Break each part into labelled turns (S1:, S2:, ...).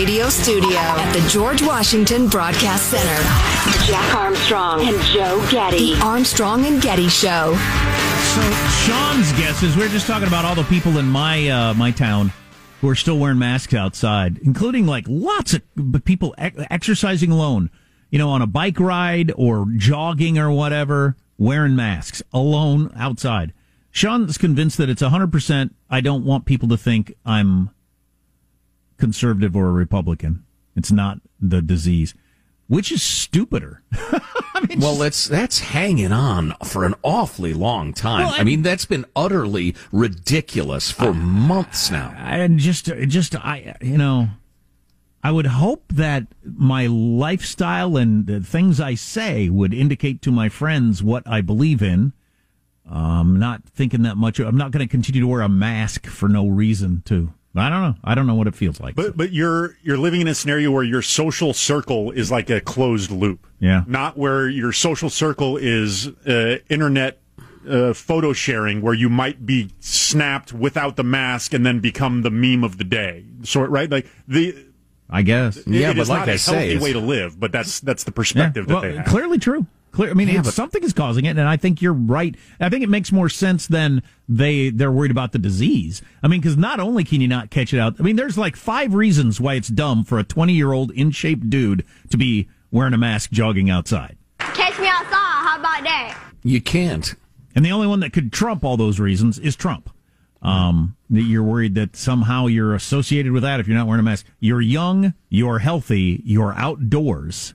S1: radio studio at the George Washington Broadcast Center. Jack Armstrong and Joe Getty. The Armstrong and Getty Show.
S2: So Sean's guess is we're just talking about all the people in my uh, my town who are still wearing masks outside, including like lots of people exercising alone, you know, on a bike ride or jogging or whatever, wearing masks alone outside. Sean's convinced that it's 100%. I don't want people to think I'm conservative or a Republican. It's not the disease. Which is stupider?
S3: I mean, well, that's that's hanging on for an awfully long time. Well, I, I, mean, that's been utterly ridiculous for uh, months now.
S2: And just, just I, you know, I would hope that my lifestyle and the things I say would indicate to my friends what I believe in. I'm not thinking that much. I'm not going to continue to wear a mask for no reason to I don't know. I don't know what it feels like.
S4: But but you're you're living in a scenario where your social circle is like a closed loop.
S2: Yeah.
S4: Not where your social circle is uh, internet uh, photo sharing, where you might be snapped without the mask and then become the meme of the day. So right, like the.
S2: I guess.
S4: It, yeah, it but like I say, way to live. But that's that's the perspective yeah, well, that they have.
S2: Clearly true. Clear. I mean, yeah, but, something is causing it, and I think you're right. I think it makes more sense than they they're worried about the disease. I mean, because not only can you not catch it out. I mean, there's like five reasons why it's dumb for a 20 year old in shape dude to be wearing a mask jogging outside.
S5: Catch me outside. How about that?
S3: You can't.
S2: And the only one that could trump all those reasons is Trump. Um, that you're worried that somehow you're associated with that if you're not wearing a mask. You're young, you're healthy, you're outdoors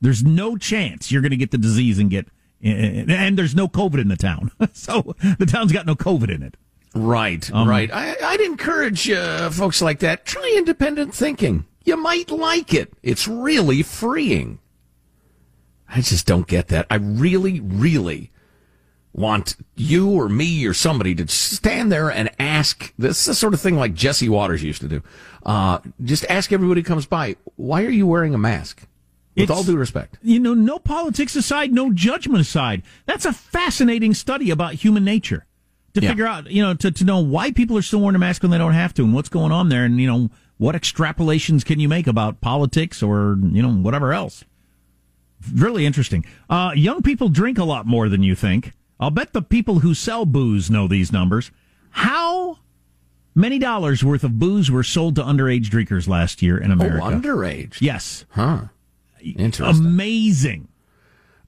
S2: there's no chance you're going to get the disease and get, and there's no COVID in the town. so the town's got no COVID in it.
S3: Right, um, right. I, I'd encourage uh, folks like that try independent thinking. You might like it. It's really freeing. I just don't get that. I really, really want you or me or somebody to stand there and ask this is the sort of thing like Jesse Watters used to do. Uh, just ask everybody who comes by, why are you wearing a mask? With it's, all due respect.
S2: You know, no politics aside, no judgment aside. That's a fascinating study about human nature. To yeah. figure out, you know, to, to know why people are still wearing a mask when they don't have to and what's going on there and, you know, what extrapolations can you make about politics or, you know, whatever else. Really interesting. Uh, young people drink a lot more than you think. I'll bet the people who sell booze know these numbers. How many dollars worth of booze were sold to underage drinkers last year in America?
S3: Oh, underage?
S2: Yes.
S3: Huh. Interesting.
S2: Amazing.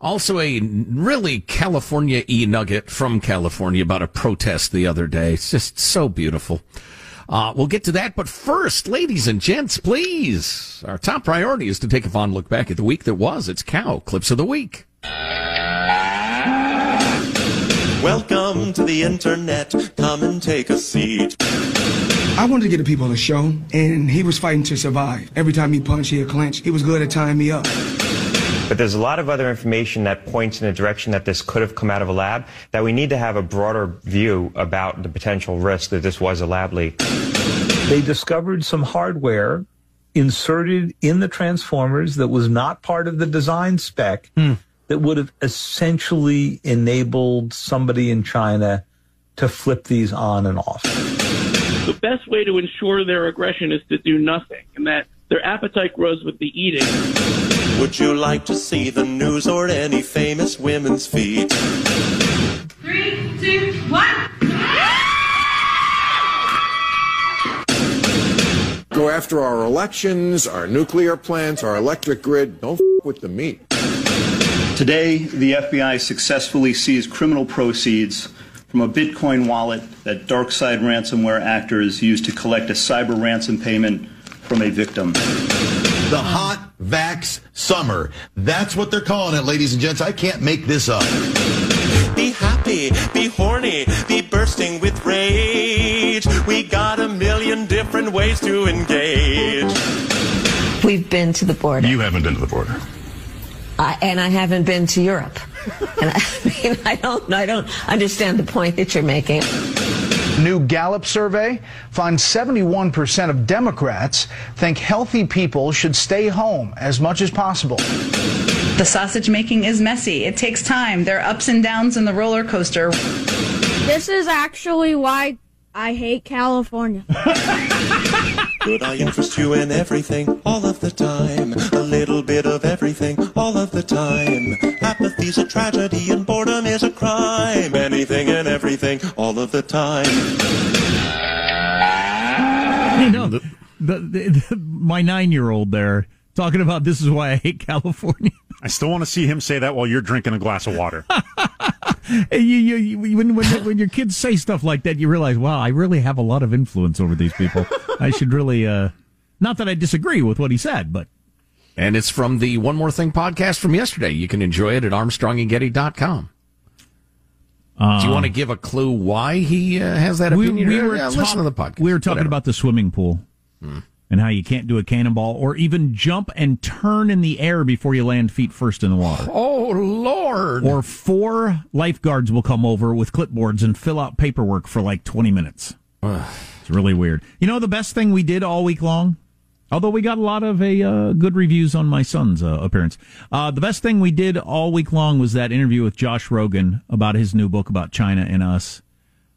S3: Also, a really California e nugget from California about a protest the other day. It's just so beautiful. Uh, we'll get to that, but first, ladies and gents, please. Our top priority is to take a fond look back at the week that was. It's Cow Clips of the Week.
S6: Welcome to the internet. Come and take a seat.
S7: I wanted to get the people on the show, and he was fighting to survive. Every time he punched, he'd clinch. He was good at tying me up.
S8: But there's a lot of other information that points in a direction that this could have come out of a lab, that we need to have a broader view about the potential risk that this was a lab leak.
S9: They discovered some hardware inserted in the transformers that was not part of the design spec hmm. that would have essentially enabled somebody in China to flip these on and off
S10: the best way to ensure their aggression is to do nothing, and that their appetite grows with the eating.
S6: Would you like to see the news or any famous women's feet?
S11: Three, two, one.
S12: Go after our elections, our nuclear plants, our electric grid. Don't f- with the meat.
S13: Today, the FBI successfully seized criminal proceeds from a Bitcoin wallet that DarkSide ransomware actors used to collect a cyber ransom payment from a victim.
S14: The hot vax summer. That's what they're calling it, ladies and gents. I can't make this up.
S6: Be happy, be horny, be bursting with rage. We got a million different ways to engage.
S15: We've been to the border.
S14: You haven't been to the border.
S15: Uh, and I haven't been to Europe. and I, mean, I don't, I don't understand the point that you're making.
S16: New Gallup survey finds 71% of Democrats think healthy people should stay home as much as possible.
S17: The sausage making is messy. It takes time. There are ups and downs in the roller coaster.
S18: This is actually why I hate California.
S6: Could I interest you in everything all of the time? A little bit of everything all of the time. Apathy's a tragedy and boredom is a crime. Anything and everything all of the time.
S2: You know, the, the, the, my nine year old there talking about this is why I hate California.
S4: I still want to see him say that while you're drinking a glass of water.
S2: you, you, you, when, when, when your kids say stuff like that, you realize, wow, I really have a lot of influence over these people. I should really, uh, not that I disagree with what he said, but.
S3: And it's from the One More Thing podcast from yesterday. You can enjoy it at armstrongandgetty.com.
S2: Um,
S3: Do you want to give a clue why he uh, has that opinion?
S2: We, we were
S3: yeah, listen to the podcast.
S2: We were talking
S3: Whatever.
S2: about the swimming pool
S3: Hmm.
S2: and how you can't do a cannonball or even jump and turn in the air before you land feet first in the water.
S3: Oh Lord!
S2: Or four lifeguards will come over with clipboards and fill out paperwork for like twenty minutes. it's really weird. You know the best thing we did all week long, although we got a lot of a uh, good reviews on my son's uh, appearance. Uh, the best thing we did all week long was that interview with Josh Rogin about his new book about China and us.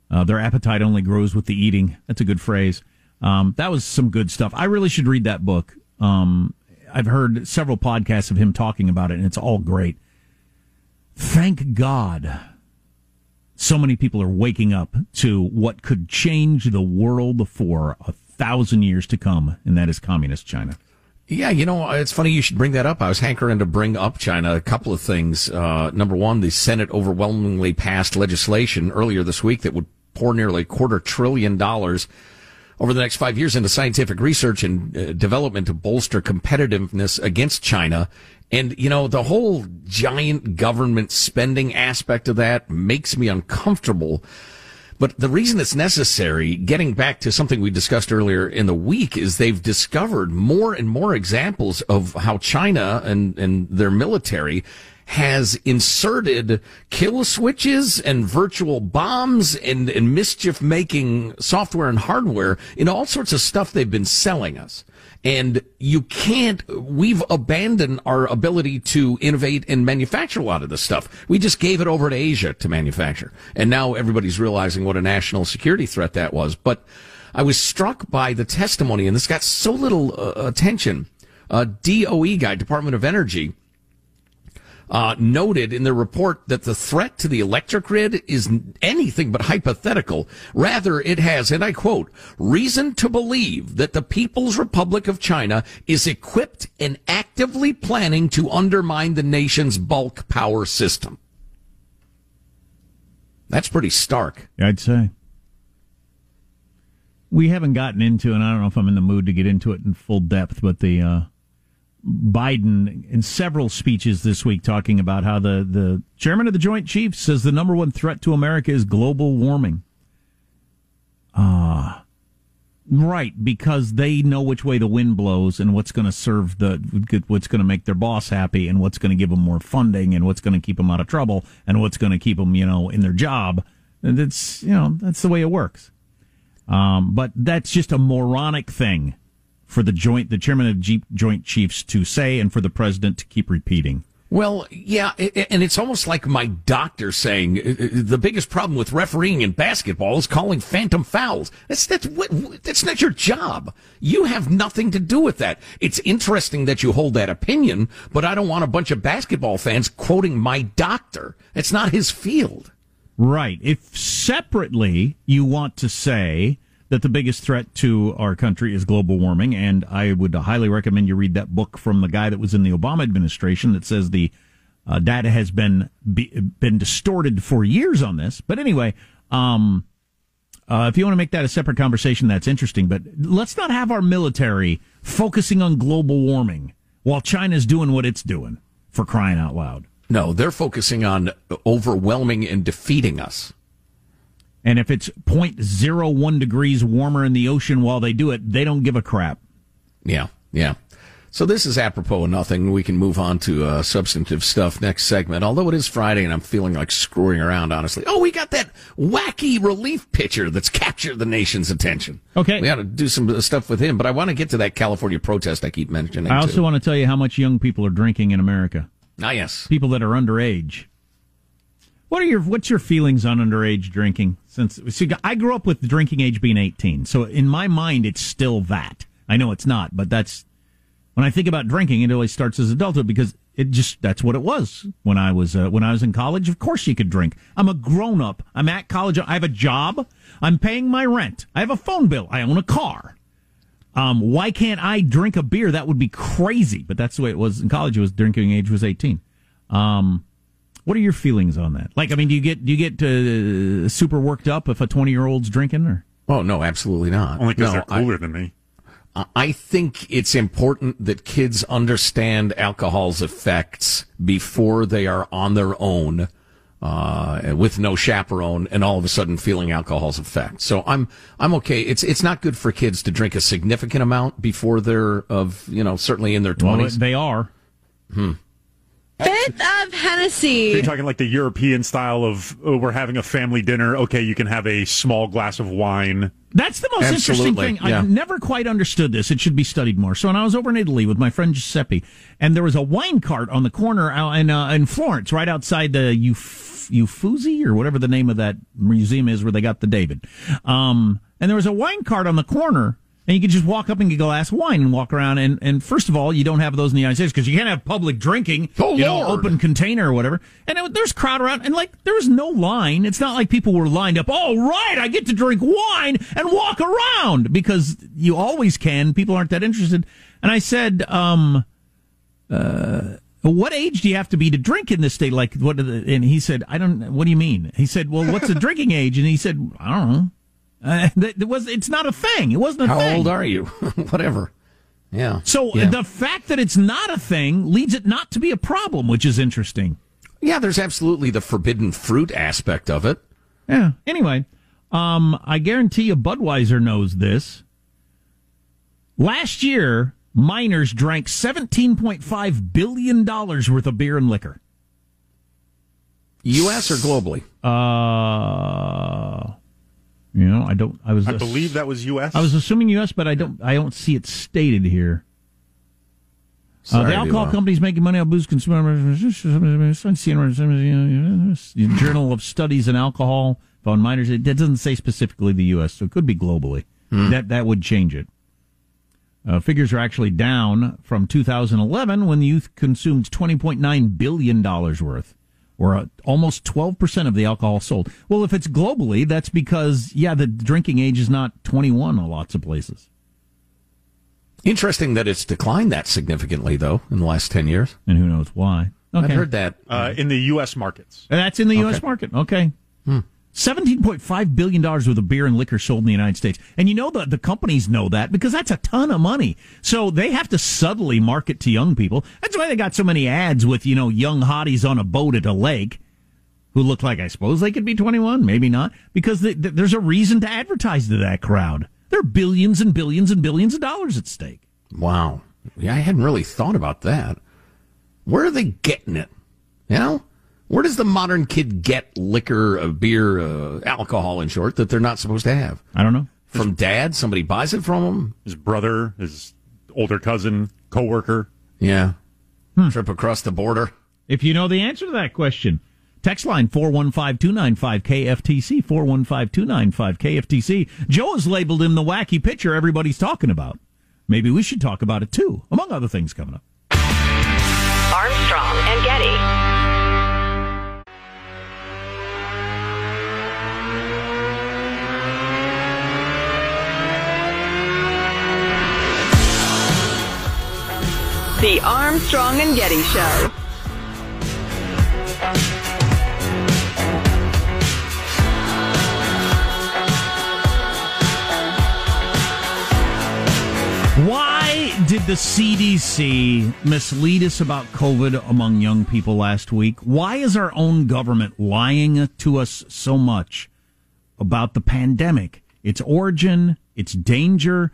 S2: Uh, their appetite only grows with the eating. That's a good phrase. Um, that was some good stuff. I really should read that book. Um, I've heard several podcasts of him talking about it, and it's all great. Thank God so many people are waking up to what could change the world for a thousand years to come, and that is communist China.
S3: Yeah, you know, it's funny you should bring that up. I was hankering to bring up China. A couple of things. Uh, number one, the Senate overwhelmingly passed legislation earlier this week that would pour nearly a quarter trillion dollars over the next five years into scientific research and uh, development to bolster competitiveness against China. And, you know, the whole giant government spending aspect of that makes me uncomfortable. But the reason it's necessary, getting back to something we discussed earlier in the week, is they've discovered more and more examples of how China and, and their military has inserted kill switches and virtual bombs and, and mischief making software and hardware in all sorts of stuff they've been selling us. And you can't, we've abandoned our ability to innovate and manufacture a lot of this stuff. We just gave it over to Asia to manufacture. And now everybody's realizing what a national security threat that was. But I was struck by the testimony, and this got so little uh, attention. Uh, DOE guy, Department of Energy, uh, noted in the report that the threat to the electric grid is anything but hypothetical. Rather, it has, and I quote, reason to believe that the People's Republic of China is equipped and actively planning to undermine the nation's bulk power system. That's pretty stark.
S2: I'd say. We haven't gotten into, and I don't know if I'm in the mood to get into it in full depth, but the uh, Biden in several speeches this week talking about how the, the chairman of the Joint Chiefs says the number one threat to America is global warming. Ah. right, because they know which way the wind blows and what's going to serve the, what's going to make their boss happy and what's going to give them more funding and what's going to keep them out of trouble and what's going to keep them, you know, in their job. And it's, you know, that's the way it works. Um, but that's just a moronic thing for the joint, the chairman of G- Joint Chiefs to say, and for the president to keep repeating.
S3: Well, yeah, and it's almost like my doctor saying uh, uh, the biggest problem with refereeing in basketball is calling phantom fouls. That's that's what- that's not your job. You have nothing to do with that. It's interesting that you hold that opinion, but I don't want a bunch of basketball fans quoting my doctor. It's not his field.
S2: Right. If separately you want to say that the biggest threat to our country is global warming, and I would highly recommend you read that book from the guy that was in the Obama administration that says the uh, data has been be, been distorted for years on this. But anyway, um, uh, if you want to make that a separate conversation, that's interesting. But let's not have our military focusing on global warming while China's doing what it's doing. For crying out loud!
S3: No, they're focusing on overwhelming and defeating us.
S2: And if it's 0.01 degrees warmer in the ocean while they do it, they don't give a crap.
S3: Yeah, yeah. So this is apropos of nothing. We can move on to uh, substantive stuff next segment. Although it is Friday and I'm feeling like screwing around, honestly. Oh, we got that wacky relief pitcher that's captured the nation's attention.
S2: Okay.
S3: We ought to do some stuff with him, but I want to get to that California protest I keep mentioning.
S2: I also
S3: too.
S2: want to tell you how much young people are drinking in America.
S3: Ah, yes.
S2: People that are underage. What are your what's your feelings on underage drinking? Since see, I grew up with the drinking age being 18, so in my mind it's still that. I know it's not, but that's when I think about drinking, it always starts as adulthood because it just that's what it was when I was uh, when I was in college. Of course, you could drink. I'm a grown up. I'm at college. I have a job. I'm paying my rent. I have a phone bill. I own a car. Um, why can't I drink a beer? That would be crazy. But that's the way it was in college. It was drinking age was 18. Um, what are your feelings on that? Like, I mean, do you get do you get uh, super worked up if a 20 year old's drinking? Or
S3: Oh no, absolutely not.
S4: Only because
S3: no,
S4: they're cooler
S3: I,
S4: than me.
S3: I think it's important that kids understand alcohol's effects before they are on their own, uh, with no chaperone, and all of a sudden feeling alcohol's effects. So I'm I'm okay. It's it's not good for kids to drink a significant amount before they're of you know certainly in their
S2: well,
S3: twenties.
S2: they are.
S3: Hmm.
S18: Fifth of Hennessy.
S4: So you're talking like the European style of oh, we're having a family dinner. Okay, you can have a small glass of wine.
S2: That's the most interesting thing.
S4: yeah.
S2: I've never quite understood this. It should be studied more. So when I was over in Italy with my friend Giuseppe, and there was a wine cart on the corner out in uh, in Florence, right outside the Uf- Uffizi or whatever the name of that museum is where they got the David. Um, and there was a wine cart on the corner. And you can just walk up and get a glass of wine and walk around. And, and first of all, you don't have those in the United States because you can't have public drinking,
S3: Oh,
S2: you know, open container or whatever. And it, there's crowd around, and like there was no line. It's not like people were lined up. Oh, right, I get to drink wine and walk around because you always can. People aren't that interested. And I said, um, uh, what age do you have to be to drink in this state? Like what? The, and he said, I don't. What do you mean? He said, well, what's the drinking age? And he said, I don't know. Uh, that was. It's not a thing. It wasn't a thing.
S3: How
S2: thing.
S3: old are you? Whatever. Yeah.
S2: So
S3: Yeah.
S2: the fact that it's not a thing leads it not to be a problem, which is interesting.
S3: Yeah, there's absolutely the forbidden fruit aspect of it.
S2: Yeah. Anyway, um, I guarantee you Budweiser knows this. Last year, minors drank $17.5 billion worth of beer and liquor.
S3: U.S. or globally?
S2: Uh, you know, I don't, I was,
S4: I believe that was U.S.
S2: I was assuming U.S., but I don't, I don't see it stated here. Uh, the alcohol
S3: uh,
S2: companies making money on booze consumers. Journal of Studies in Alcohol found minors. It doesn't say specifically the U.S., so it could be globally.
S3: Hmm.
S2: That that would change it. Uh, figures are actually down from 2011 when the youth consumed 20.9 billion dollars worth, or uh, almost 12 percent of the alcohol sold. Well, if it's globally, that's because yeah, the drinking age is not 21 in lots of places.
S3: Interesting that it's declined that significantly, though, in the last 10 years.
S2: And who knows why?
S3: I've heard that.
S4: uh, in the U.S. markets.
S2: And that's in the U.S.
S3: Okay.
S2: market. Okay. $17.5 billion worth of beer and liquor sold in the United States. And you know the, the companies know that because that's a ton of money. So they have to subtly market to young people. That's why they got so many ads with, you know, young hotties on a boat at a lake who look like, I suppose they could be 21, maybe not, because they, th- there's a reason to advertise to that crowd. There are billions and billions and billions of dollars at stake.
S3: Wow. Yeah, I hadn't really thought about that. Where are they getting it? You know? Where does the modern kid get liquor, uh, beer, uh, alcohol, in short, that they're not supposed to have?
S2: I don't know.
S3: From dad? Somebody buys it from him?
S4: His brother, his older cousin, coworker.
S3: Yeah. Trip across the border.
S2: If you know the answer to that question, text line 415-295-KFTC, 415-295-KFTC. Joe has labeled him the wacky pitcher everybody's talking about. Maybe we should talk about it too, among other things coming up.
S1: Armstrong and Getty. The Armstrong and Getty Show.
S2: Why did the CDC mislead us about COVID among young people last week? Why is our own government lying to us so much about the pandemic, its origin, its danger?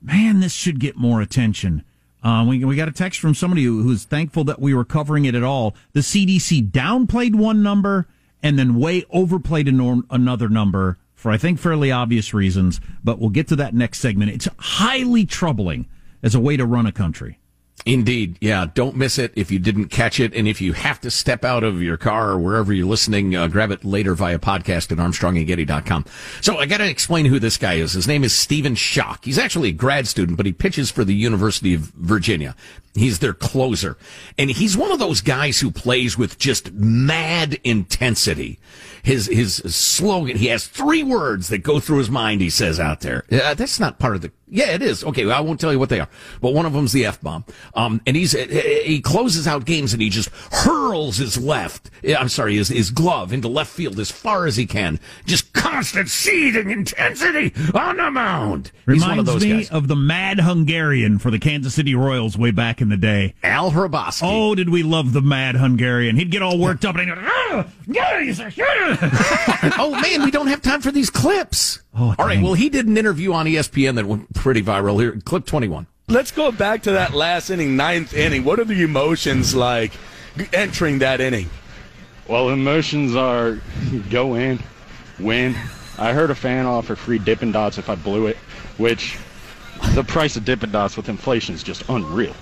S2: Man, this should get more attention. Uh, we, we got a text from somebody who, who's thankful that we were covering it at all. The CDC downplayed one number and then way overplayed another number for, I think, fairly obvious reasons, but we'll get to that next segment. It's highly troubling as a way to run a country.
S3: Indeed. Yeah. Don't miss it if you didn't catch it. And if you have to step out of your car or wherever you're listening, uh, grab it later via podcast at armstrongandgetty.com. So I got to explain who this guy is. His name is Stephen Schoch. He's actually a grad student, but he pitches for the University of Virginia. He's their closer. And he's one of those guys who plays with just mad intensity. His, his slogan, he has three words that go through his mind, he says out there. Uh, that's not part of the, yeah, it is. Okay, I won't tell you what they are, but one of them's the F-bomb. Um, and he's, he closes out games and he just hurls his left, I'm sorry, his, his glove into left field as far as he can. Just constant seething intensity on the mound. He's
S2: Reminds
S3: one of those
S2: me
S3: guys.
S2: of the mad Hungarian for the Kansas City Royals way back in the day.
S3: Al Hrabosky.
S2: Oh, did we love the mad Hungarian? He'd get all worked up and he'd go, "Ah, he's
S3: oh man, we don't have time for these clips.
S2: Oh,
S3: All right, well, he did an interview on ESPN that went pretty viral here. Clip 21.
S19: Let's go back to that last inning, ninth inning. What are the emotions like entering that inning?
S20: Well, emotions are go in, win. I heard a fan offer free Dippin' Dots if I blew it, which the price of Dippin' Dots with inflation is just unreal.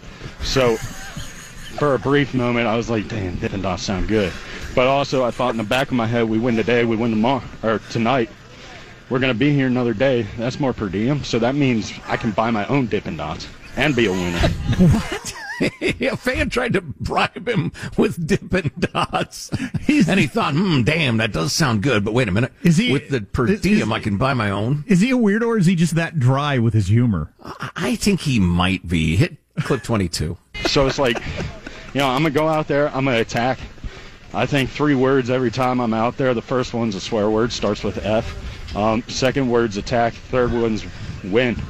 S20: So, for a brief moment, I was like, damn, Dippin' Dots sound good. But also, I thought in the back of my head, we win today, we win tomorrow, or tonight. We're going to be here another day. That's more per diem. So that means I can buy my own Dippin' Dots and be a winner. What?
S3: a fan tried to bribe him with Dippin' Dots. and he thought, hmm, damn, that does sound good. But wait a minute.
S2: Is he-
S3: With the per
S2: is-
S3: diem, I can buy my own.
S2: Is he a weirdo or is he just that dry with his humor?
S3: I- I think he might be. Hit clip 22.
S20: So it's like, you know, I'm gonna go out there, I'm gonna attack. I think three words every time I'm out there. The first one's a swear word, starts with F. Um, second word's attack. Third one's win.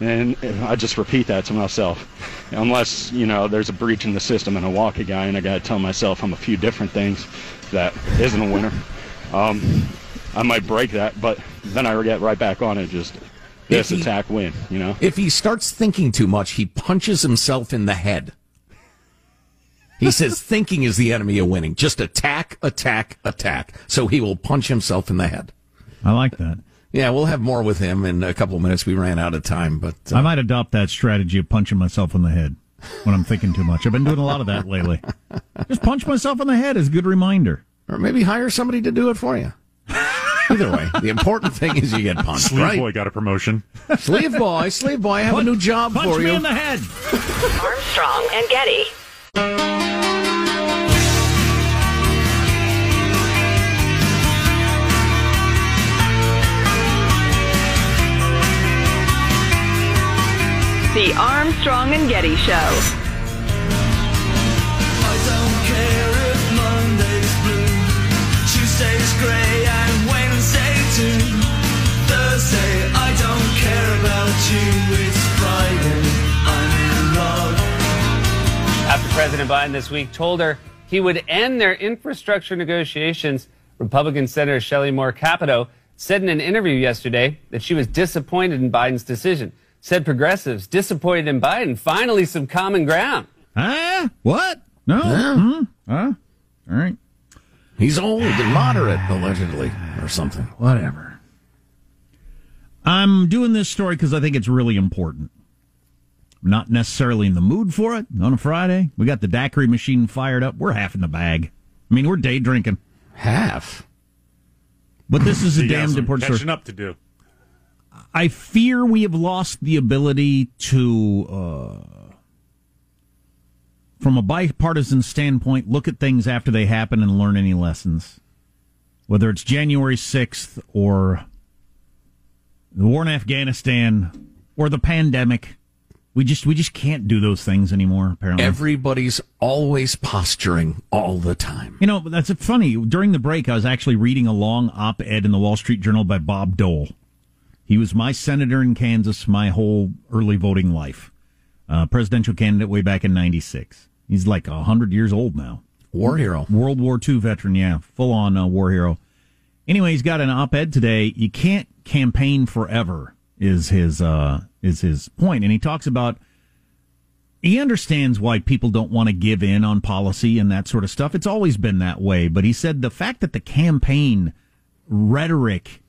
S20: And I just repeat that to myself. Unless, you know, there's a breach in the system and I walk a guy and I gotta tell myself I'm a few different things that isn't a winner. Um, I might break that, but then I get right back on it. Just this
S3: he-
S20: attack win, you know?
S3: If he starts thinking too much, he punches himself in the head. He says thinking is the enemy of winning. Just attack, attack, attack. So he will punch himself in the head.
S2: I like that.
S3: Yeah, we'll have more with him in a couple of minutes. We ran out of time, but uh,
S2: I might adopt that strategy of punching myself in the head when I'm thinking too much. I've been doing a lot of that lately. Just punch myself in the head is a good reminder.
S3: or maybe hire somebody to do it for you. Either way, the important thing is you get punched,
S4: Sleeve
S3: right?
S4: boy got a promotion.
S3: Sleeve boy, sleeve boy, I have a new job for you.
S2: Punch
S3: for
S2: me
S3: you.
S2: in the head.
S1: Armstrong and Getty.
S11: It's Friday, I'm in love.
S21: After President Biden this week told her he would end their infrastructure negotiations, Republican Senator Shelley Moore Capito said in an interview yesterday that she was disappointed in Biden's decision. Said progressives disappointed in Biden. Finally, some common ground.
S2: Huh? What? No. Hmm? Huh? All right.
S3: He's old and moderate, allegedly, or something.
S2: Whatever. I'm doing this story because I think it's really important. I'm not necessarily in the mood for it on a Friday. We got the daiquiri machine fired up. We're half in the bag. I mean, we're day drinking.
S3: Half.
S2: But this is a
S4: You
S2: damn
S4: some
S2: important
S4: catching
S2: story.
S4: up to do.
S2: I fear we have lost the ability to, uh, from a bipartisan standpoint, look at things after they happen and learn any lessons. Whether it's January 6th or the war in Afghanistan or the pandemic. We just we just can't do those things anymore, apparently.
S3: Everybody's always posturing all the time.
S2: You know, that's funny. During the break, I was actually reading a long op ed in the Wall Street Journal by Bob Dole. He was my senator in Kansas my whole early voting life. Uh, presidential candidate way back in 96. He's like 100 years old now.
S3: War hero.
S2: World War II veteran, yeah. Full on uh, war hero. Anyway, he's got an op ed today. You can't campaign forever, is his, uh, is his point. And he talks about he understands why people don't want to give in on policy and that sort of stuff. It's always been that way. But he said the fact that the campaign rhetoric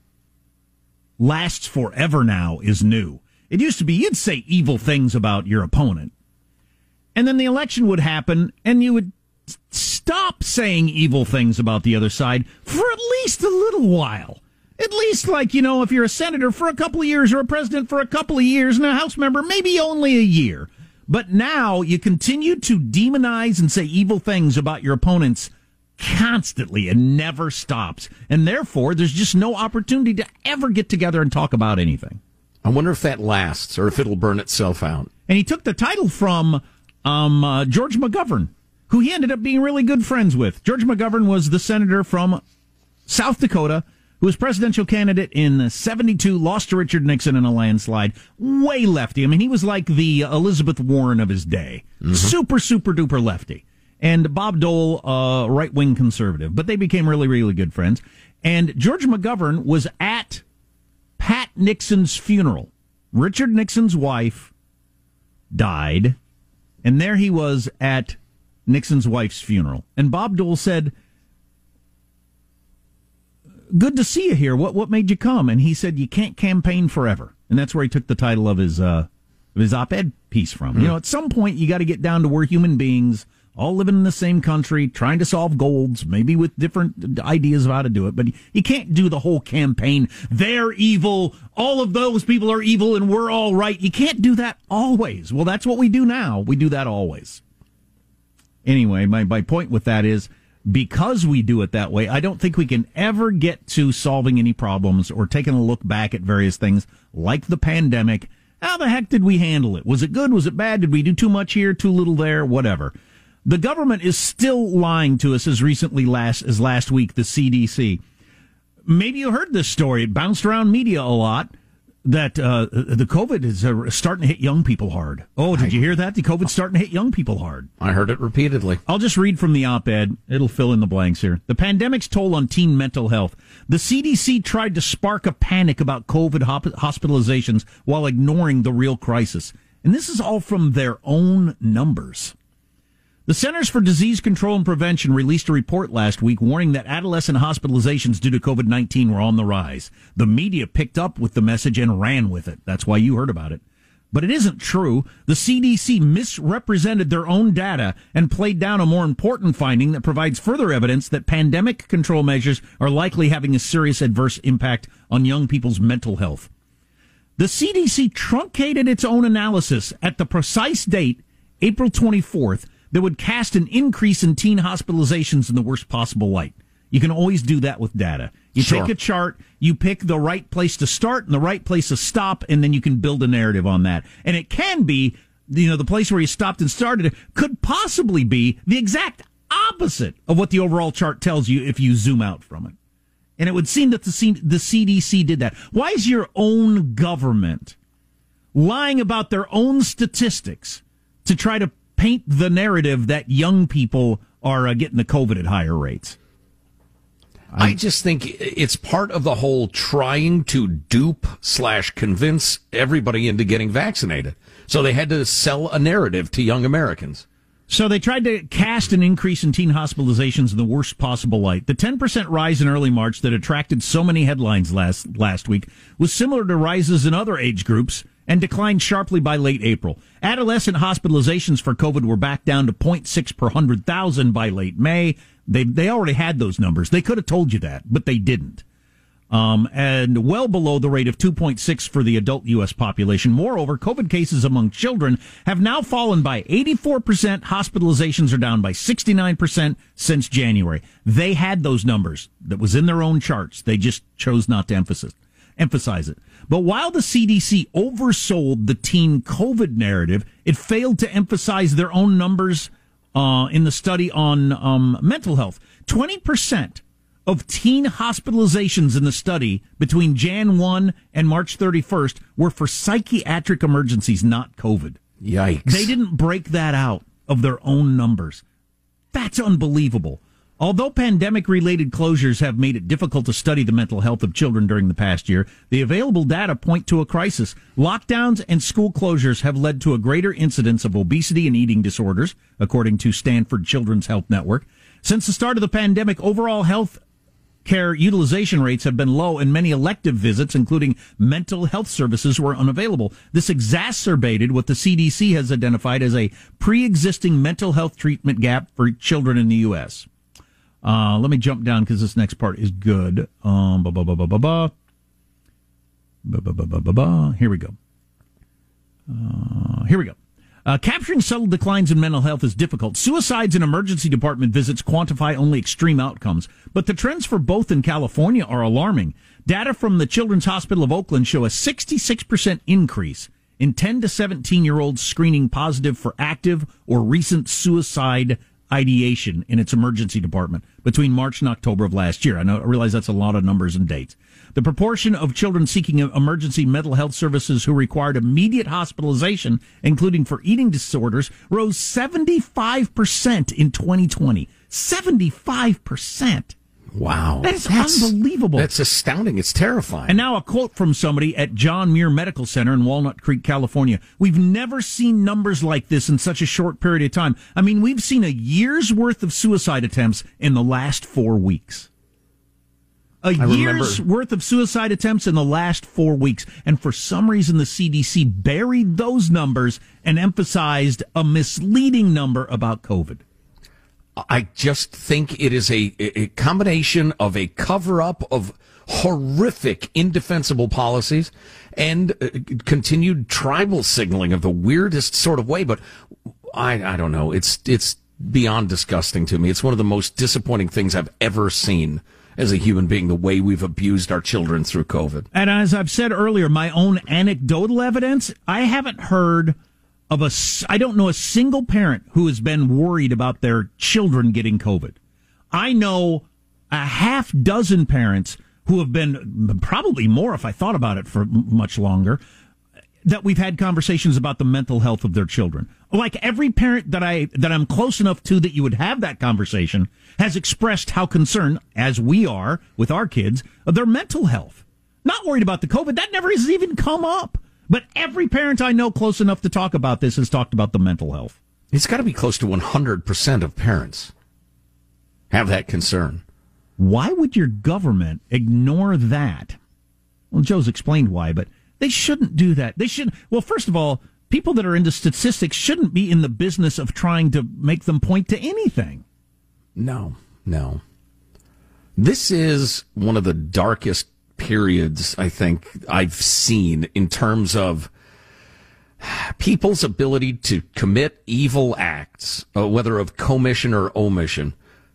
S2: lasts forever now is new. It used to be you'd say evil things about your opponent. and then the election would happen, and you would stop saying evil things about the other side for at least a little while. At least, like, you know, if you're a senator for a couple of years or a president for a couple of years and a House member, maybe only a year. But now you continue to demonize and say evil things about your opponents constantly and never stops. And therefore, there's just no opportunity to ever get together and talk about anything.
S3: I wonder if that lasts or if it'll burn itself out.
S2: And he took the title from um, uh, George McGovern, who he ended up being really good friends with. George McGovern was the senator from South Dakota who was presidential candidate in 72, lost to Richard Nixon in a landslide. Way lefty. I mean, he was like the Elizabeth Warren of his day. Super, super duper lefty. And Bob Dole, uh, right wing conservative. But they became really, really good friends. And George McGovern was at Pat Nixon's funeral. Richard Nixon's wife died, and there he was at Nixon's wife's funeral. And Bob Dole said, Good to see you here. What what made you come? And he said, You can't campaign forever. And that's where he took the title of his uh of his op ed piece from. You know, at some point you gotta get down to we're human beings, all living in the same country, trying to solve goals, maybe with different ideas of how to do it. But you can't do the whole campaign. They're evil. All of those people are evil and we're all right. You can't do that always. Well, that's what we do now. We do that always. Anyway, my, my point with that is because we do it that way, I don't think we can ever get to solving any problems or taking a look back at various things like the pandemic. How the heck did we handle it? Was it good? Was it bad? Did we do too much here, too little there? Whatever. The government is still lying to us as recently last as last week, the CDC. Maybe you heard this story. It bounced around media a lot that uh, the COVID is uh, starting to hit young people hard. Oh, did you hear that? The COVID's starting to hit young people hard.
S3: I heard it repeatedly.
S2: I'll just read from the op ed. It'll fill in the blanks here. The pandemic's toll on teen mental health. The CDC tried to spark a panic about COVID hop- hospitalizations while ignoring the real crisis. And this is all from their own numbers. The Centers for Disease Control and Prevention released a report last week warning that adolescent hospitalizations due to COVID 19 were on the rise. The media picked up with the message and ran with it. That's why you heard about it. But it isn't true. The CDC misrepresented their own data and played down a more important finding that provides further evidence that pandemic control measures are likely having a serious adverse impact on young people's mental health. The CDC truncated its own analysis at the precise date, April 24th, that would cast an increase in teen hospitalizations in the worst possible light. You can always do that with data. You
S3: Sure.
S2: take a chart, you pick the right place to start and the right place to stop, and then you can build a narrative on that. And it can be, you know, the place where you stopped and started could possibly be the exact opposite of what the overall chart tells you if you zoom out from it. And it would seem that the, C- the CDC did that. Why is your own government lying about their own statistics to try to paint the narrative that young people are uh, getting the COVID at higher rates?
S3: I just think it's part of the whole trying to dupe slash convince everybody into getting vaccinated. So they had to sell a narrative to young Americans.
S2: So they tried to cast an increase in teen hospitalizations in the worst possible light. The 10% rise in early March that attracted so many headlines last last week was similar to rises in other age groups and declined sharply by late April. Adolescent hospitalizations for COVID were back down to 0.6 per 100,000 by late May. They they already had those numbers. They could have told you that, but they didn't. Um, and well below the rate of 2.6 for the adult U.S. population. Moreover, COVID cases among children have now fallen by 84%. Hospitalizations are down by 69% since January. They had those numbers that was in their own charts. They just chose not to emphasize, emphasize it. But while the CDC oversold the teen COVID narrative, it failed to emphasize their own numbers uh, in the study on um, mental health. 20% of teen hospitalizations in the study between Jan 1 and March 31st were for psychiatric emergencies, not COVID.
S3: Yikes.
S2: They didn't break that out of their own numbers. That's unbelievable. Although pandemic related closures have made it difficult to study the mental health of children during the past year, the available data point to a crisis. Lockdowns and school closures have led to a greater incidence of obesity and eating disorders, according to Stanford Children's Health Network. Since the start of the pandemic, overall health care utilization rates have been low and many elective visits, including mental health services, were unavailable. This exacerbated what the CDC has identified as a pre-existing mental health treatment gap for children in the U.S. Uh, let me jump down because this next part is good. Um, ba ba ba ba ba ba. Ba ba ba ba ba ba. Here we go. Uh, here we go. Uh, capturing subtle declines in mental health is difficult. Suicides and emergency department visits quantify only extreme outcomes, but the trends for both in California are alarming. Data from the Children's Hospital of Oakland show a 66% increase in 10 to 17 year olds screening positive for active or recent suicide ideation in its emergency department between March and October of last year. I know I realize that's a lot of numbers and dates. The proportion of children seeking emergency mental health services who required immediate hospitalization, including for eating disorders, rose 75% in 2020. 75%.
S3: Wow.
S2: That is
S3: That's-
S2: unbelievable.
S3: That's astounding. It's terrifying.
S2: And now a quote from somebody at John Muir Medical Center in Walnut Creek, California. We've never seen numbers like this in such a short period of time. I mean, we've seen a year's worth of suicide attempts in the last four weeks. A
S3: I
S2: year's
S3: remember-
S2: worth of suicide attempts in the last four weeks. And for some reason, the CDC buried those numbers and emphasized a misleading number about COVID.
S3: I just think it is a, a combination of a cover up of horrific, indefensible policies and uh, continued tribal signaling of the weirdest sort of way. But I, I don't know. It's, it's beyond disgusting to me. It's one of the most disappointing things I've ever seen as a human being, the way we've abused our children through COVID.
S2: And as I've said earlier, my own anecdotal evidence, I haven't heard of a, I don't know a single parent who has been worried about their children getting COVID. I know a half dozen parents who have been, probably more if I thought about it for much longer, that we've had conversations about the mental health of their children. Like every parent that I that I'm close enough to that you would have that conversation has expressed how concerned, as we are with our kids, of their mental health. Not worried about the COVID. That never has even come up. But every parent I know close enough to talk about this has talked about the mental health.
S3: It's got to be close to 100% of parents have that concern.
S2: Why would your government ignore that? Well, Joe's explained why, but they shouldn't do that. They should. Well, first of all, people that are into statistics shouldn't be in the business of trying to make them point to anything.
S3: No, no. This is one of the darkest periods I think I've seen in terms of people's ability to commit evil acts, uh, whether of commission or omission,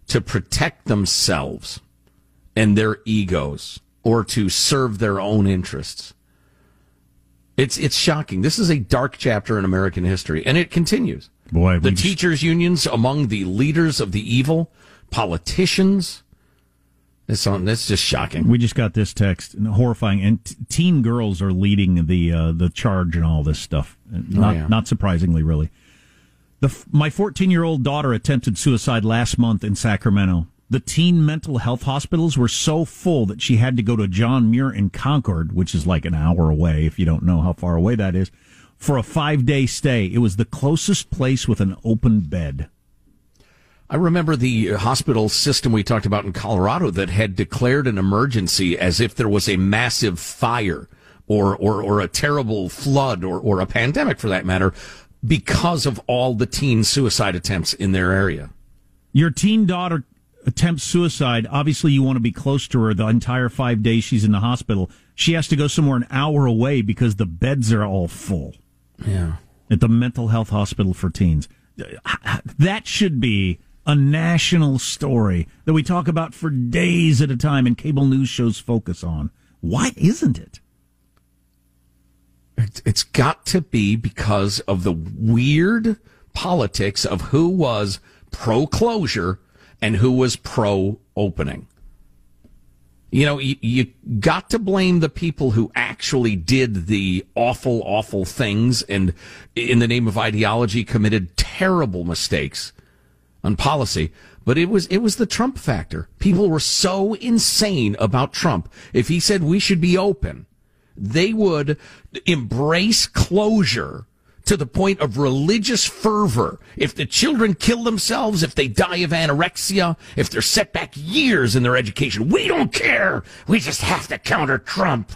S3: to protect themselves and their egos or to serve their own interests. It's it's shocking. This is a dark chapter in American history, and it continues.
S2: Boy,
S3: the
S2: we just-
S3: teachers' unions among the leaders of the evil, politicians. It's on. It's just shocking.
S2: We just got this text, and horrifying, and t- teen girls are leading the uh, the charge and all this stuff. Not
S3: yeah.
S2: not surprisingly, really. The f- my 14 year old daughter attempted suicide last month in Sacramento. The teen mental health hospitals were so full that she had to go to John Muir in Concord, which is like an hour away. If you don't know how far away that is, for a five day stay. It was the closest place with an open bed.
S3: I remember the hospital system we talked about in Colorado that had declared an emergency as if there was a massive fire or, or, or a terrible flood or, or a pandemic for that matter because of all the teen suicide attempts in their area.
S2: Your teen daughter attempts suicide. Obviously, you want to be close to her the entire five days she's in the hospital. She has to go somewhere an hour away because the beds are all full
S3: Yeah.
S2: at the mental health hospital for teens. That should be a national story that we talk about for days at a time and cable news shows focus on. Why isn't it?
S3: It's- got to be because of the weird politics of who was pro closure and who was pro opening. You know, you, you got to blame the people who actually did the awful, awful things and in the name of ideology committed terrible mistakes on policy. But it was, it was the Trump factor. People were so insane about Trump. If he said we should be open, they would embrace closure to the point of religious fervor. If the children kill themselves, if they die of anorexia, if they're set back years in their education, we don't care. We just have to counter Trump.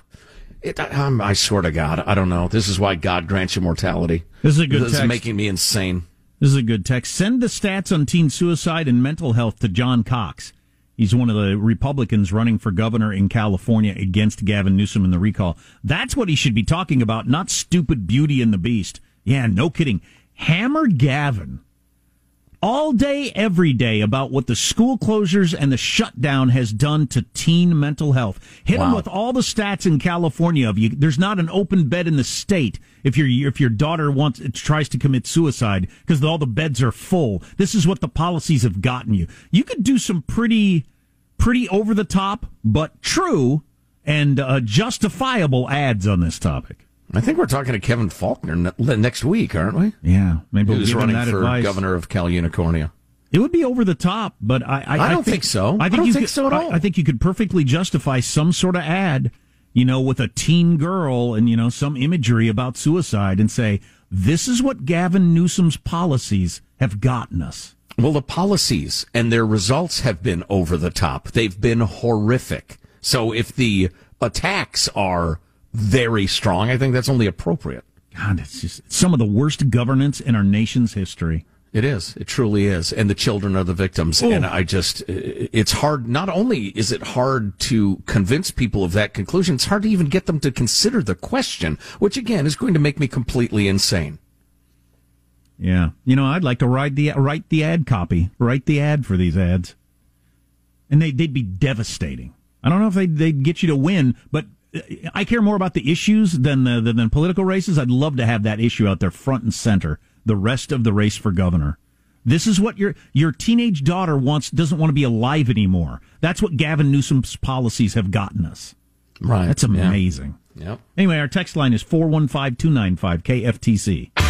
S3: It, I'm, I swear to God, I don't know. This is why God grants immortality.
S2: This is a good
S3: This
S2: text.
S3: is making me insane.
S2: This is a good text. Send the stats on teen suicide and mental health to John Cox. He's one of the Republicans running for governor in California against Gavin Newsom in the recall. That's what he should be talking about, not stupid Beauty and the Beast. Yeah, no kidding. Hammer Gavin all day, every day about what the school closures and the shutdown has done to teen mental health. Hit
S3: Wow.
S2: with all the stats in California of you. There's not an open bed in the state if your if your daughter wants tries to commit suicide because all the beds are full. This is what the policies have gotten you. You could do some pretty pretty over the top but true and uh, justifiable ads on this topic.
S3: I think we're talking to Kevin Faulconer ne- next week, aren't we?
S2: Yeah, maybe we'll
S3: Who's running
S2: that
S3: for
S2: advice.
S3: governor of Cal Unicornia?
S2: It would be over the top, but I I,
S3: I don't think so. I
S2: I think
S3: don't
S2: you
S3: think
S2: could,
S3: so at
S2: I-
S3: all.
S2: I, think you could perfectly justify some sort of ad, you know, with a teen girl and you know some imagery about suicide, and say this is what Gavin Newsom's policies have gotten us.
S3: Well, the policies and their results have been over the top. They've been horrific. So if the attacks are very strong, I think that's only appropriate.
S2: God, it's just some of the worst governance in our nation's history.
S3: It is. It truly is. And the children are the victims.
S2: Oh.
S3: And I just, it's hard. Not only is it hard to convince people of that conclusion, it's hard to even get them to consider the question, which again is going to make me completely insane.
S2: Yeah, you know, I'd like to write the write the ad copy, write the ad for these ads, and they they'd be devastating. I don't know if they'd, they'd get you to win, but I care more about the issues than the than political races. I'd love to have that issue out there front and center. The rest of the race for governor. This is what your your teenage daughter wants doesn't want to be alive anymore. That's what Gavin Newsom's policies have gotten us.
S3: Right.
S2: That's amazing.
S3: Yep.
S2: Anyway, our text line is 415 295 KFTC.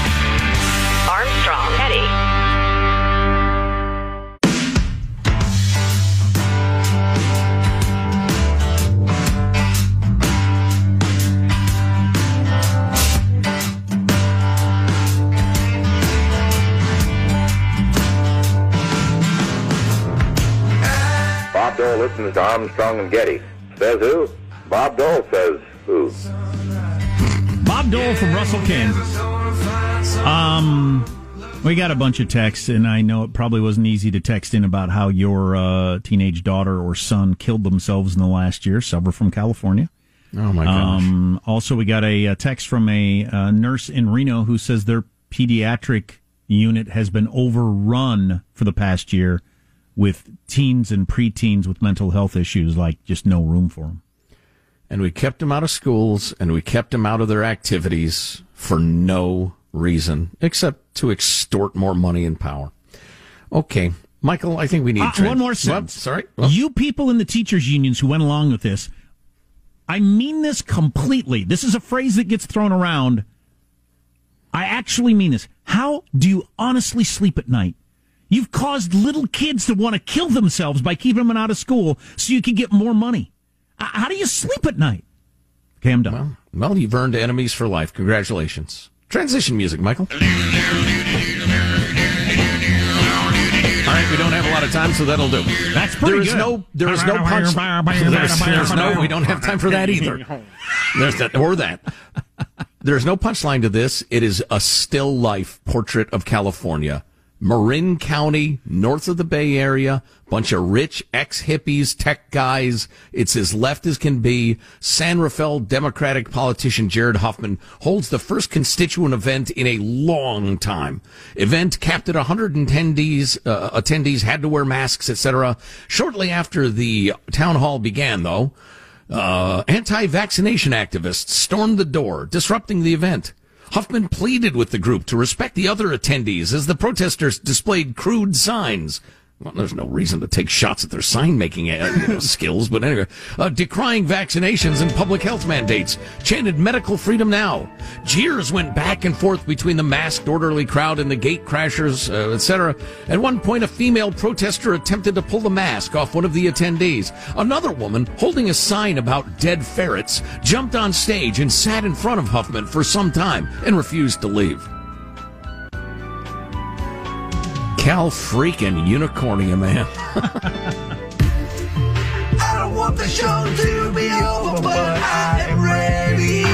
S22: Listens to Armstrong and Getty. Says who? Bob Dole says who?
S2: Bob Dole from Russell, Kansas. Um, we got a bunch of texts, and I know it probably wasn't easy to text in about how your uh, teenage daughter or son killed themselves in the last year. Several from California.
S3: Oh my gosh.
S2: Um, also, we got a, uh text from a uh, nurse in Reno who says their pediatric unit has been overrun for the past year with teens and preteens with mental health issues, like just no room for them.
S3: And we kept them out of schools and we kept them out of their activities for no reason except to extort more money and power. Okay. Michael, I think we need
S2: Uh, one more
S3: Well,
S2: sentence.
S3: sorry.
S2: You people in the teachers' unions who went along with this, I mean this completely. This is a phrase that gets thrown around. I actually mean this. How do you honestly sleep at night? You've caused little kids to want to kill themselves by keeping them out of school so you can get more money. How do you sleep at night? Okay, I'm done.
S3: Well, you've earned enemies for life. Congratulations. Transition music, Michael. All right, we don't have a lot of time, so that'll do.
S2: That's pretty
S3: There is
S2: good.
S3: no, there is no punch. There's, there's no. We don't have time for that either. There's that or that. There's no punchline to this. It is a still life portrait of California. Marin County, north of the Bay Area, bunch of rich ex hippies, tech guys. It's as left as can be. San Rafael Democratic politician Jared Huffman holds the first constituent event in a long time. Event capped at 100 attendees. Uh, attendees had to wear masks, etc. Shortly after the town hall began, though, uh, anti-vaccination activists stormed the door, disrupting the event. Huffman pleaded with the group to respect the other attendees as the protesters displayed crude signs. Well, there's no reason to take shots at their sign making uh, you know, skills, but anyway, uh, decrying vaccinations and public health mandates, chanted medical freedom now. Jeers went back and forth between the masked orderly crowd and the gate crashers, uh, etc. At one point, a female protester attempted to pull the mask off one of the attendees. Another woman, holding a sign about dead ferrets, jumped on stage and sat in front of Huffman for some time and refused to leave. Cal freaking unicornia, man.
S11: I don't want the show to be over, but I'm ready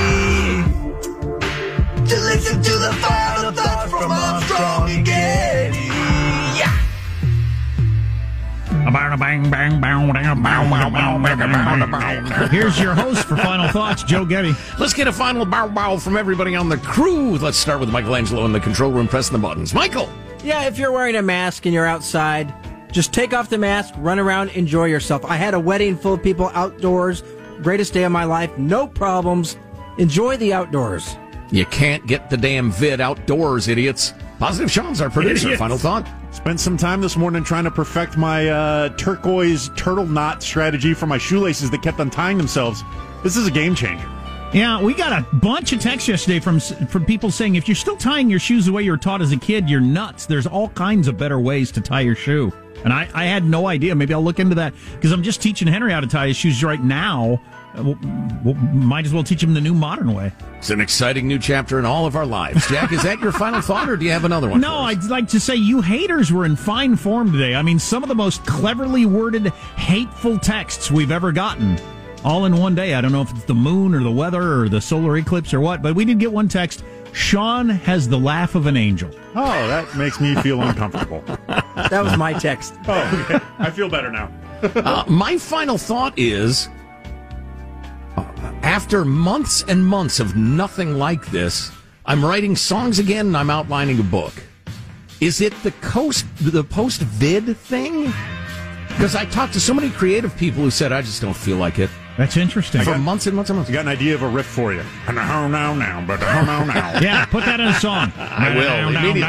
S11: to listen to the final thoughts from Armstrong and Getty. Yeah.
S2: Here's your host for Final Thoughts, Joe Getty.
S3: Let's get a final bow bow from everybody on the crew. Let's start with Michelangelo in the control room pressing the buttons. Michael!
S23: Yeah, if you're wearing a mask and you're outside, just take off the mask, run around, enjoy yourself. I had a wedding full of people outdoors. Greatest day of my life. No problems. Enjoy the outdoors.
S3: You can't get the damn vid outdoors, idiots. Positive Sean's our producer.
S4: Idiots.
S3: Final thought?
S4: Spent some time this morning trying to perfect my uh, turquoise turtle knot strategy for my shoelaces that kept untying themselves. This is a game changer.
S2: Yeah, we got a bunch of texts yesterday from from people saying if you're still tying your shoes the way you were taught as a kid, you're nuts. There's all kinds of better ways to tie your shoe. And I, I had no idea. Maybe I'll look into that because I'm just teaching Henry how to tie his shoes right now. Uh, Well, well, might as well teach him the new modern way.
S3: It's an exciting new chapter in all of our lives. Jack, is that your final thought, or do you have another one?
S2: No, I'd like to say you haters were in fine form today. I mean, some of the most cleverly worded, hateful texts we've ever gotten. All in one day. I don't know if it's the moon or the weather or the solar eclipse or what, but we did get one text. Sean has the laugh of an angel.
S4: Oh, that makes me feel uncomfortable.
S23: That was my text.
S4: Oh, okay. I feel better now.
S3: uh, my final thought is uh, after months and months of nothing like this, I'm writing songs again and I'm outlining a book. Is it the coast the post vid thing? Because I talked to so many creative people who said I just don't feel like it.
S2: That's interesting.
S3: For months and months and months.
S4: I got an idea of a riff for you. Now, now, now, but now, now, now.
S2: Yeah, put that in a song.
S3: I will, immediately.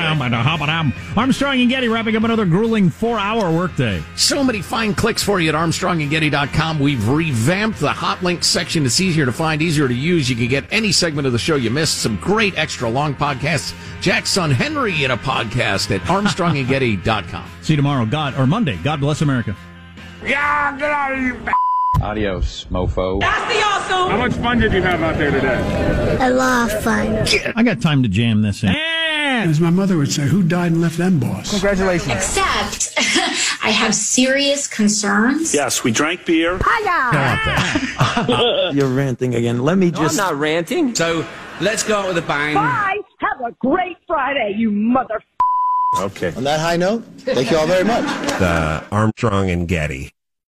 S2: Armstrong and Getty wrapping up another grueling four-hour workday.
S3: So many fine clicks for you at ArmstrongandGetty.com. We've revamped the hot links section. It's easier to find, easier to use. You can get any segment of the show you missed. Some great extra long podcasts. Jack's son Henry in a podcast at ArmstrongandGetty.com.
S2: See you tomorrow. God or Monday. God bless America.
S11: Yeah, get out of here,
S24: Adios, mofo.
S11: That's the awesome.
S20: How much fun did you have out there today?
S25: A lot of fun.
S2: I got time to jam this in.
S26: As my mother would say, who died and left them boss?
S2: Congratulations.
S27: Except I have serious concerns.
S19: Yes, we drank beer.
S28: You're ranting again. Let me just.
S29: I'm not ranting. So let's go out with a bang.
S30: Bye. Have a great Friday, you mother.
S28: Okay. On that high note, thank you all very much.
S31: The Armstrong and Getty.